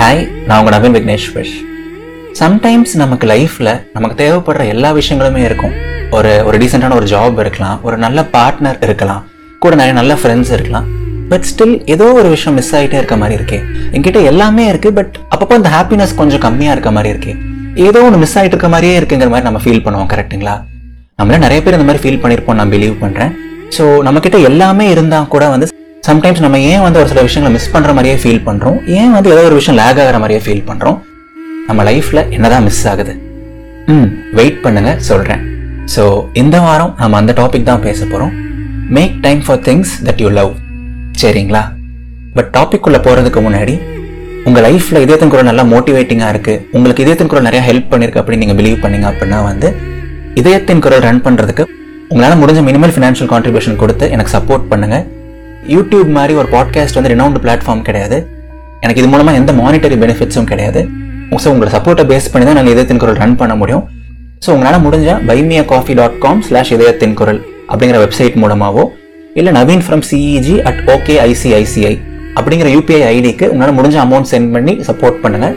Hi நான் உங்கள் Naveen Vigneshwar sometimes நமக்கு லைஃப்பில் நமக்கு தேவைப்படுற எல்லா விஷயங்களுமே இருக்கும். ஒரு ஒரு டீசெண்டான ஒரு ஜாப் இருக்கலாம் ஒரு நல்ல பார்ட்னர் இருக்கலாம் கூட நிறைய நல்ல ஃப்ரெண்ட்ஸ் இருக்கலாம். பட் ஸ்டில் ஏதோ ஒரு விஷயம் மிஸ் ஆகிட்டே இருக்க மாதிரி இருக்கே. என்கிட்ட எல்லாமே இருக்குது பட் அப்பப்போ அந்த ஹாப்பினஸ் கொஞ்சம் கம்மியாக இருக்க மாதிரி இருக்கே. ஏதோ ஒன்று மிஸ் ஆகிட்டு இருக்க மாதிரியே இருக்குங்கிற மாதிரி நம்ம ஃபீல் பண்ணுவோம் கரெக்ட்டுங்களா நம்மள நிறைய பேர் இந்த மாதிரி ஃபீல் பண்ணியிருப்போம் நான் பிலீவ் பண்ணுறேன் ஸோ நம்மக்கிட்ட எல்லாமே இருந்தால் கூட வந்து சம்டைம்ஸ் நம்ம ஏன் வந்து ஒரு சில விஷயங்களை மிஸ் பண்ணுற மாதிரியே ஃபீல் பண்ணுறோம் ஏன் வந்து ஏதோ ஒரு விஷயம் லேக் ஆகிற மாதிரியே ஃபீல் பண்ணுறோம் நம்ம லைஃப்பில் என்னதான் மிஸ் ஆகுது? ம் வெயிட் பண்ணுங்க சொல்கிறேன் ஸோ இந்த வாரம் நம்ம அந்த டாபிக் தான் பேச போகிறோம் make time for things that you love சரிங்களா? பட் டாபிக் உள்ள போகிறதுக்கு முன்னாடி உங்கள் லைஃப்பில் இதயத்தின் குரல் நல்லா மோட்டிவேட்டிங்காக இருக்குது உங்களுக்கு இதயத்தின் குரல் நிறையா ஹெல்ப் பண்ணியிருக்கு அப்படின்னு நீங்கள் பிலீவ் பண்ணீங்க அப்படின்னா வந்து இதயத்தின் குரல் ரன் பண்ணுறதுக்கு உங்களால் முடிஞ்ச மினிமல் ஃபினான்ஷியல் கான்ட்ரிபியூஷன் கொடுத்து எனக்கு சப்போர்ட் பண்ணுங்கள் யூடியூப் மாதிரி ஒரு பாட்காஸ்ட் வந்து ரினவுண்ட் பிளாட்ஃபார்ம் கிடையாது. எனக்கு இது மூலமாக எந்த மானிட்டரி பெனிஃபிட்ஸும் கிடையாது. ஸோ உங்களை சப்போர்ட்டை பேஸ் பண்ணி தான் நாங்கள் இதயத்தின் குரல் ரன் பண்ண முடியும். ஸோ உங்களால் முடிஞ்ச buy me a coffee dot com slash Idhayathin Kural அப்படிங்கிற வெப்சைட் மூலமாகவோ இல்லை Naveen from CEG at okay ICICI அப்படிங்கிற யூபிஐ ஐடிக்கு உங்களால் முடிஞ்ச அமௌண்ட் சென்ட் பண்ணி சப்போர்ட் பண்ணுங்கள்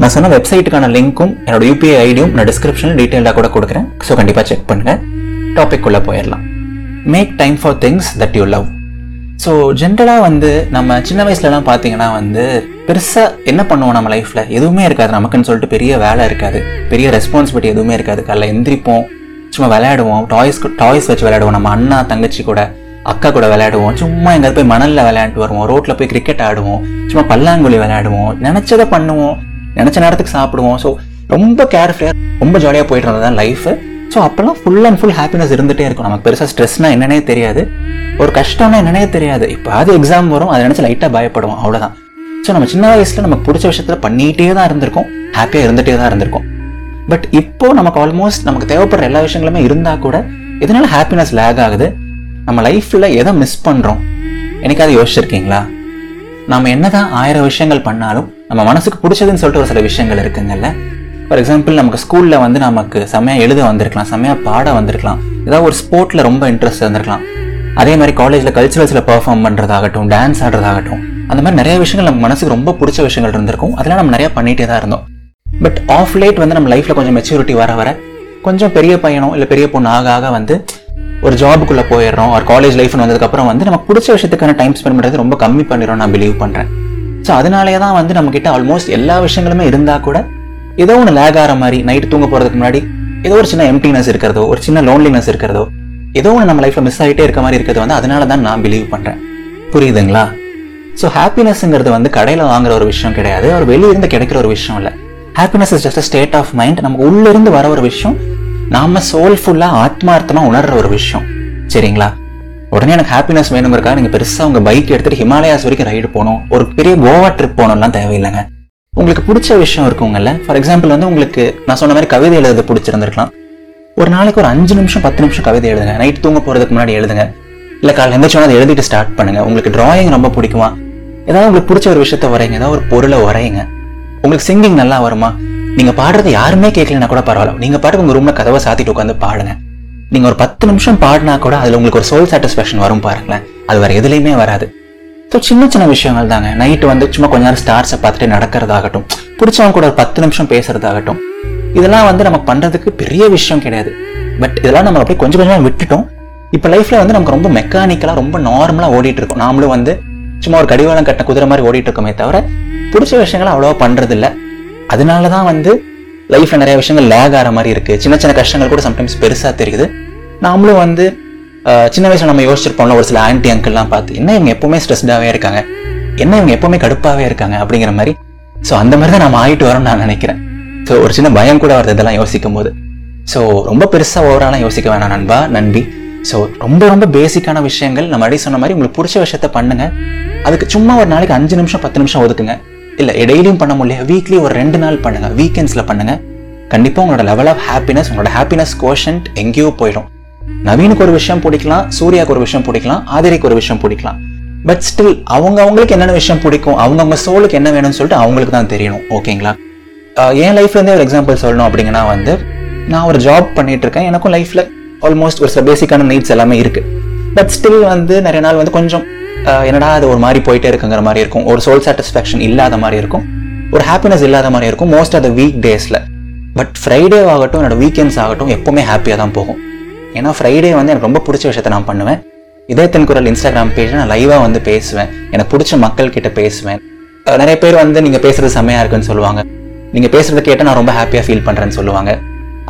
நான் சொன்ன வெப்சைட்டுக்கான லிங்க்கும் என்னோட யூபிஐ ஐடியும் நான் டிஸ்கிரிப்ஷனில் டீட்டெயிலாக கூட கொடுக்குறேன். ஸோ கண்டிப்பாக செக் பண்ணுங்கள் டாபிக் உள்ளே போயிடலாம். Make time for things that you love so ஜென்ரலாக வந்து நம்ம சின்ன வயசுலலாம் பார்த்தீங்கன்னா வந்து பெருசாக என்ன பண்ணுவோம் நம்ம லைஃப்பில் எதுவுமே இருக்காது. நமக்குன்னு சொல்லிட்டு பெரிய வேலை இருக்காது. பெரிய ரெஸ்பான்சிபிலிட்டி எதுவுமே இருக்காது. காலைல எந்திரிப்போம். சும்மா விளையாடுவோம். டாய்ஸ் டாய்ஸ் வச்சு விளையாடுவோம். நம்ம அண்ணா தங்கச்சி கூட அக்கா கூட விளையாடுவோம். சும்மா எங்கேயாவது போய் மணலில் விளையாண்டு வருவோம். ரோட்டில் போய் கிரிக்கெட் ஆடுவோம். சும்மா பல்லாங்குழி விளையாடுவோம். நினச்சதை பண்ணுவோம். நினச்ச நேரத்துக்கு சாப்பிடுவோம். ஸோ ரொம்ப கேர்ஃபுல்லாக ரொம்ப ஜாலியாக போயிட்டு இருந்தது தான் லைஃபு ஸோ அப்போல்லாம் ஃபுல் அண்ட் ஃபுல் ஹாப்பினஸ் இருந்துகிட்டே இருக்கும். நமக்கு பெருசாக ஸ்ட்ரெஸ்னா என்னன்னே தெரியாது. ஒரு கஷ்டம்னா என்னன்னே தெரியாது. இப்போ அது எக்ஸாம் வரும் அதை நினச்சி லைட்டாக பயப்படுவோம். அவ்வளோதான் ஸோ நம்ம சின்ன வயசில் நமக்கு பிடிச்ச விஷயத்தில் பண்ணிகிட்டே தான் இருந்திருக்கோம். ஹாப்பியாக இருந்துகிட்டே தான் இருந்திருக்கும். பட் இப்போ நமக்கு ஆல்மோஸ்ட் நமக்கு தேவைப்படுற எல்லா விஷயங்களுமே இருந்தால் கூட இதனால் ஹாப்பினஸ் லேக் ஆகுது? நம்ம லைஃப்பில் எதை மிஸ் பண்ணுறோம் என்னைக்காவது யோசிச்சிருக்கீங்களா? நம்ம என்னதான் ஆயிரம் விஷயங்கள் பண்ணாலும் நம்ம மனசுக்கு பிடிச்சதுன்னு சொல்லிட்டு ஒரு சில விஷயங்கள் இருக்குங்கல்ல ஃபார் எக்ஸாம்பிள் நமக்கு ஸ்கூலில் வந்து நமக்கு செம்மையாக எழுத வந்திருக்கலாம் செம்மையாக பாட வந்திருக்கலாம். ஏதாவது ஒரு ஸ்போர்ட்டில் ரொம்ப இன்ட்ரெஸ்ட் வந்திருக்கலாம் அதே மாதிரி காலேஜில் கல்ச்சுரல்ஸில் பெர்ஃபார்ம் பண்ணுறதாகட்டும் டான்ஸ் ஆடுறதாகட்டும் அந்த மாதிரி நிறைய விஷயங்கள் நம்ம மனசுக்கு ரொம்ப பிடிச்ச விஷயங்கள் இருந்திருக்கும். அதெல்லாம் நம்ம நிறையா பண்ணிகிட்டே தான் இருந்தோம். பட் ஆஃப் லேட் வந்து நம்ம லைஃப்பில் கொஞ்சம் மெச்சூரிட்டி வர வர கொஞ்சம் பெரிய பையனோ இல்லை பெரிய பொண்ணு ஆக ஆக வந்து ஒரு ஜாபுக்குள்ளே போயிடுறோம் ஒரு காலேஜ் லைஃப்னு வந்ததுக்கப்புறம் வந்து நமக்கு பிடிச்ச விஷயத்துக்கான டைம் ஸ்பெண்ட் பண்ணுறது ரொம்ப கம்மி பண்ணிடும் நான் பிலீவ் பண்ணுறேன் ஸோ அதனாலே தான் வந்து நம்மக்கிட்ட ஆல்மோஸ்ட் எல்லா விஷயங்களுமே இருந்தால் கூட ஏதோ ஒன்று லேக் ஆகிற மாதிரி நைட் தூங்க போகிறதுக்கு முன்னாடி ஏதோ ஒரு சின்ன எம்டினஸ் இருக்கிறதோ ஒரு சின்ன லோன்லினஸ் இருக்கிறதோ ஏதோ ஒன்று நம்ம லைஃப்பில் மிஸ் ஆகிட்டே இருக்க மாதிரி இருக்கிறது வந்து அதனால தான் நான் பிலீவ் பண்ணுறேன் புரியுதுங்களா? ஸோ ஹாப்பினஸ்ங்கிறது வந்து கடையில் வாங்குற ஒரு விஷயம் கிடையாது. ஒரு வெளியிருந்து கிடைக்கிற ஒரு விஷயம் இல்லை. Happiness is just state of mind நமக்கு உள்ளிருந்து வர ஒரு விஷயம் நாம சோல்ஃபுல்லாக ஆத்மார்த்தமாக உணர்ற ஒரு விஷயம். சரிங்களா? உடனே எனக்கு ஹாப்பினஸ் வேணுங்கிறக்கா நீங்கள் பெருசாக உங்கள் பைக் எடுத்துகிட்டு ஹிமாலயாஸ் வரைக்கும் ரைடு போகணும். ஒரு பெரிய கோவா ட்ரிப் போகணும்லாம் தேவையில்லைங்க. உங்களுக்கு பிடிச்ச விஷயம் இருக்குங்கல்ல? ஃபார் எக்ஸாம்பிள் வந்து உங்களுக்கு நான் சொன்ன மாதிரி கவிதை எழுத பிடிச்சிருந்துருக்கலாம். ஒரு நாளைக்கு ஒரு அஞ்சு நிமிஷம் பத்து நிமிஷம் கவிதை எழுதுங்க. நைட் தூங்க போகிறதுக்கு முன்னாடி எழுதுங்க. இல்லை காலையில் எந்திரிச்சோன்னா அதை எழுதிட்டு ஸ்டார்ட் பண்ணுங்க. உங்களுக்கு டிராயிங் ரொம்ப பிடிக்குமா? ஏதாவது உங்களுக்கு பிடிச்ச ஒரு விஷயத்த வரைங்க ஏதாவது ஒரு பொருளை வரையுங்க. உங்களுக்கு சிங்கிங் நல்லா வருமா? நீங்க பாடுறது யாருமே கேட்கலன்னா கூட பரவாயில்ல. நீங்க பாட்டுக்கு உங்க ரூமில் கதவை சாத்திட்டு உட்காந்து பாடுங்க. நீங்க ஒரு பத்து நிமிஷம் பாடினா கூட அதுல உங்களுக்கு ஒரு சோல் சாட்டிஸ்ஃபேக்ஷன் வரும் பாருங்களேன். அது வேற எதுலையுமே வராது. ஸோ சின்ன சின்ன விஷயங்கள் தாங்க நைட்டு வந்து சும்மா கொஞ்ச நேரம் ஸ்டார்ஸை பார்த்துட்டு நடக்கிறதாகட்டும் பிடிச்சவங்க கூட ஒரு பத்து நிமிஷம் பேசுறதாகட்டும் இதெல்லாம் வந்து நம்ம பண்ணுறதுக்கு பெரிய விஷயம் கிடையாது. பட் இதெல்லாம் நம்ம அப்படியே கொஞ்சம் கொஞ்சமாக விட்டுட்டோம். இப்போ லைஃப்பில் வந்து நமக்கு ரொம்ப மெக்கானிக்கலாக ரொம்ப நார்மலாக ஓடிட்டு இருக்கோம். நாமளும் வந்து சும்மா ஒரு கடிவாளம் கட்ட குதிரை மாதிரி ஓடிட்டு இருக்கோமே தவிர பிடிச்ச விஷயங்களை அவ்வளோவா பண்ணுறதில்ல அதனால தான் வந்து லைஃப்பில் நிறைய விஷயங்கள் லேக் ஆகிற மாதிரி இருக்குது சின்ன சின்ன கஷ்டங்கள் கூட சம்டைம்ஸ் பெருசாக தெரியுது. நாமளும் வந்து சின்ன வயசில் நம்ம யோசிச்சிருப்போம்ல ஒரு சில ஆன்டி அங்கிள்லாம் பார்த்து என்ன இவங்க எப்பவுமே ஸ்ட்ரெஸ்டாகவே இருக்காங்க? என்ன இவங்க எப்பவுமே கடுப்பாகவே இருக்காங்க? அப்படிங்கிற மாதிரி. ஸோ அந்த மாதிரி தான் நம்ம ஆயிட்டு வரோம்னு நான் நினைக்கிறேன். ஸோ ஒரு சின்ன பயம் கூட வருது இதெல்லாம் யோசிக்கும் போது ஸோ ரொம்ப பெருசாக ஓவராலாக யோசிக்க வேணாம் நண்பா நண்பி. ஸோ ரொம்ப ரொம்ப பேசிக்கான விஷயங்கள். நம்ம அடி சொன்ன மாதிரி உங்களுக்கு பிடிச்ச விஷயத்த பண்ணுங்க. அதுக்கு சும்மா ஒரு நாளைக்கு அஞ்சு நிமிஷம் பத்து நிமிஷம் ஒதுக்குங்க. இல்லை டெய்லியும் பண்ண முடியல. வீக்லி ஒரு ரெண்டு நாள் பண்ணுங்க. வீக்கெண்ட்ஸில் பண்ணுங்க. கண்டிப்பாக உங்களோட லெவல் ஆஃப் ஹாப்பினஸ் உங்களோட ஹாப்பினஸ் கோஷன்ட் எங்கேயோ போயிடும். நவீனுக்கு ஒரு விஷயம் பிடிக்கலாம் சூர்யாவுக்கு ஒரு விஷயம் பிடிக்கலாம் ஆதிரிக்கு ஒரு விஷயம் பிடிக்கலாம். பட் ஸ்டில் அவங்க அவங்களுக்கு என்னென்ன விஷயம் பிடிக்கும் அவங்கவுங்க சோலுக்கு என்ன வேணும்னு சொல்லிட்டு அவங்களுக்கு தான் தெரியணும் ஓகேங்களா என் லைஃப்ல இருந்தே ஒரு எக்ஸாம்பிள் சொல்லணும் அப்படிங்கன்னா வந்து நான் ஒரு ஜாப் பண்ணிட்டு இருக்கேன் எனக்கும் லைஃப்ல ஆல்மோஸ்ட் ஒரு சில பேசிக்கான நீட்ஸ் எல்லாமே இருக்கு. பட் ஸ்டில் வந்து நிறைய நாள் வந்து கொஞ்சம் என்னடா அது ஒரு மாதிரி போயிட்டே இருக்குங்கிற மாதிரி இருக்கும். ஒரு சோல் சாட்டிஸ்ஃபேக்ஷன் இல்லாத மாதிரி இருக்கும். ஒரு ஹாப்பினஸ் இல்லாத மாதிரி இருக்கும் மோஸ்ட் ஆஃப் த வீக் டேஸில் பட் ஃப்ரைடே ஆகட்டும் என்னோட வீக்கெண்ட்ஸ் ஆகட்டும் எப்போவுமே ஹாப்பியாக தான் போகும். ஏன்னா ஃப்ரைடே வந்து எனக்கு ரொம்ப பிடிச்ச விஷயத்த நான் பண்ணுவேன். இதயத்தின் குரல் இன்ஸ்டாகிராம் பேஜில் நான் லைவாக வந்து பேசுவேன். எனக்கு பிடிச்ச மக்கள் கிட்ட பேசுவேன் நிறைய பேர் வந்து நீங்கள் பேசுறது செம்மையாக இருக்குன்னு சொல்லுவாங்க. நீங்கள் பேசுறத கேட்டால் நான் ரொம்ப ஹாப்பியாக ஃபீல் பண்ணுறேன்னு சொல்லுவாங்க.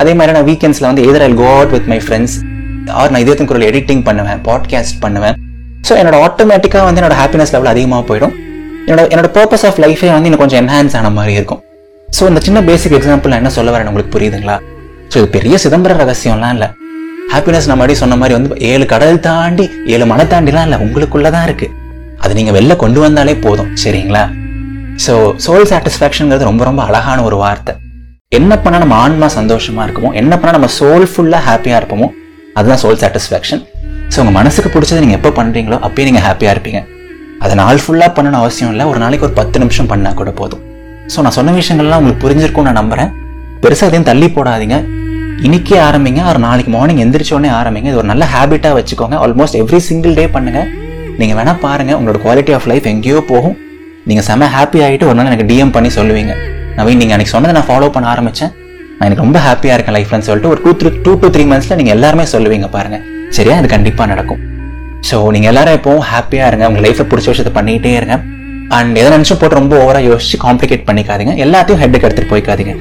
அதே மாதிரி நான் வீக்கெண்ட்ஸில் வந்து either I go out with my friends or நான் இதயத்தின் குரல் எடிட்டிங் பண்ணுவேன் பாட்காஸ்ட் பண்ணுவேன். ஸோ என்னோட ஆட்டோமேட்டிக்காக வந்து என்னோட ஹாப்பினஸ் லெவல் அதிகமாக போயிடும். என்னோட என்னோட பர்பஸ் ஆஃப் லைஃபே வந்து எனக்கு கொஞ்சம் என்ஹான்ஸ் ஆன மாதிரி இருக்கும். ஸோ இந்த சின்ன பேசிக் எக்ஸாம்பிள் என்ன சொல்ல வரேன் உங்களுக்கு புரியுதுங்களா? ஸோ இது பெரிய சிதம்பர ரகசியம்லாம் இல்லை. ஹாப்பினஸ் நம்ம மாதிரி சொன்ன மாதிரி வந்து ஏழு கடல் தாண்டி ஏழு மலை தாண்டிலாம் இல்லை உங்களுக்குள்ள தான் இருக்கு. அது நீங்க வெளில கொண்டு வந்தாலே போதும் சரிங்களா? ஸோ சோல் சாட்டிஸ்ஃபேக்ஷனுங்கிறது ரொம்ப ரொம்ப அழகான ஒரு வார்த்தை. என்ன பண்ணா நம்ம ஆன்மா சந்தோஷமா இருக்குமோ என்ன பண்ணால் நம்ம சோல் ஃபுல்லா ஹாப்பியா இருப்போமோ அதுதான் சோல் சாட்டிஸ்ஃபேக்ஷன் ஸோ உங்க மனசுக்கு பிடிச்சது நீங்க எப்போ பண்றீங்களோ அப்பயே நீங்க ஹாப்பியா இருப்பீங்க. அதை நாள் ஃபுல்லா பண்ணணும் அவசியம் இல்லை ஒரு நாளைக்கு ஒரு பத்து நிமிஷம் பண்ணா கூட போதும். ஸோ நான் சொன்ன விஷயங்கள்லாம் உங்களுக்கு புரிஞ்சிருக்கும்னு நான் நம்புறேன். பெருசாக அதையும் தள்ளி போடாதீங்க. இன்னைக்கே ஆரம்பிங்க. ஒரு நாளைக்கு மார்னிங் எந்திரிச்ச உடனே ஆரம்பிங்க. இது ஒரு நல்ல ஹேபிட்டாக வச்சுக்கோங்க. ஆல்மோஸ்ட் எவ்ரி சிங்கிள் டே பண்ணுங்க. நீங்க வேணா பாருங்க. உங்களோட குவாலிட்டி ஆஃப் லைஃப் எங்கேயோ போகும். நீங்க செம ஹாப்பி ஆகிட்டு ஒரு நாள் எனக்கு டிஎம் பண்ணி சொல்லுவீங்க. நவீன் நீங்க அன்னைக்கு சொன்னதை நான் ஃபாலோ பண்ண ஆரம்பிச்சேன். நான் எனக்கு ரொம்ப ஹாப்பியாக இருக்கேன் லைஃப்லன்னு சொல்லிட்டு ஒரு two three two two three மந்த்ஸில் நீங்க எல்லாருமே சொல்லுவீங்க பாருங்க. சரியா? அது கண்டிப்பா நடக்கும். ஸோ நீங்க எல்லாரும் எப்போவும் ஹாப்பியா இருங்க. உங்க லைஃப்பை பிடிச்ச விஷயத்த பண்ணிகிட்டே இருங்க. அண்ட் எதை நினச்சும் போட்டு ரொம்ப ஓவரா யோசிச்சு காம்ப்ளிகேட் பண்ணிக்காதீங்க. எல்லாத்தையும் ஹெட்டுக்கு எடுத்துட்டு போய்க்காதீங்க.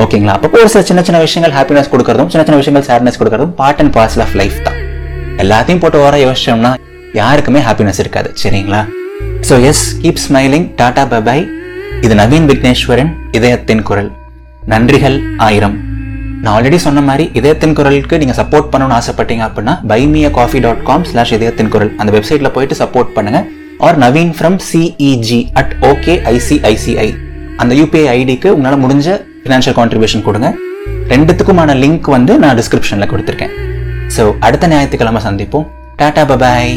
ஓகேங்களா? அப்போ ஒரு சில சின்ன சின்ன விஷயங்கள் ஹாப்பினஸ் கொடுக்கறதும் சின்ன சின்ன விஷயங்கள் சேட்னஸ் கொடுக்கறதும் part and parcel of life தான். எல்லாத்தையும் போட்டு வர யோசிச்சோம்னா யாருக்குமே ஹாப்பினஸ் இருக்காது சரிங்களா? So yes keep smiling tata bye bye இது நவீன் விக்னேஸ்வரன் இதயத்தின் குரல். நன்றிகள் ஆயிரம். நான் ஆல்ரெடி சொன்ன மாதிரி இதயத்தின் குரலுக்கு நீங்கள் சப்போர்ட் பண்ணணும்னு ஆசைப்பட்டீங்க அப்படின்னா buy me a coffee dot com slash Idhayathin Kural. அந்த வெப்சைட்டில் போயிட்டு சப்போர்ட் பண்ணுங்க. Or Naveen from CEG at okay ICICI அந்த யூபிஐ ஐடிக்கு உங்களால் முடிஞ்ச ஃபினான்ஷியல் கான்ட்ரிபியூஷன் கொடுங்க. ரெண்டுத்துக்குமான லிங்க் வந்து நான் டிஸ்கிரிப்ஷனில் கொடுத்துருக்கேன். ஸோ அடுத்த ஞாயிற்றுக்கிழமை சந்திப்போம். டாடா பபாய்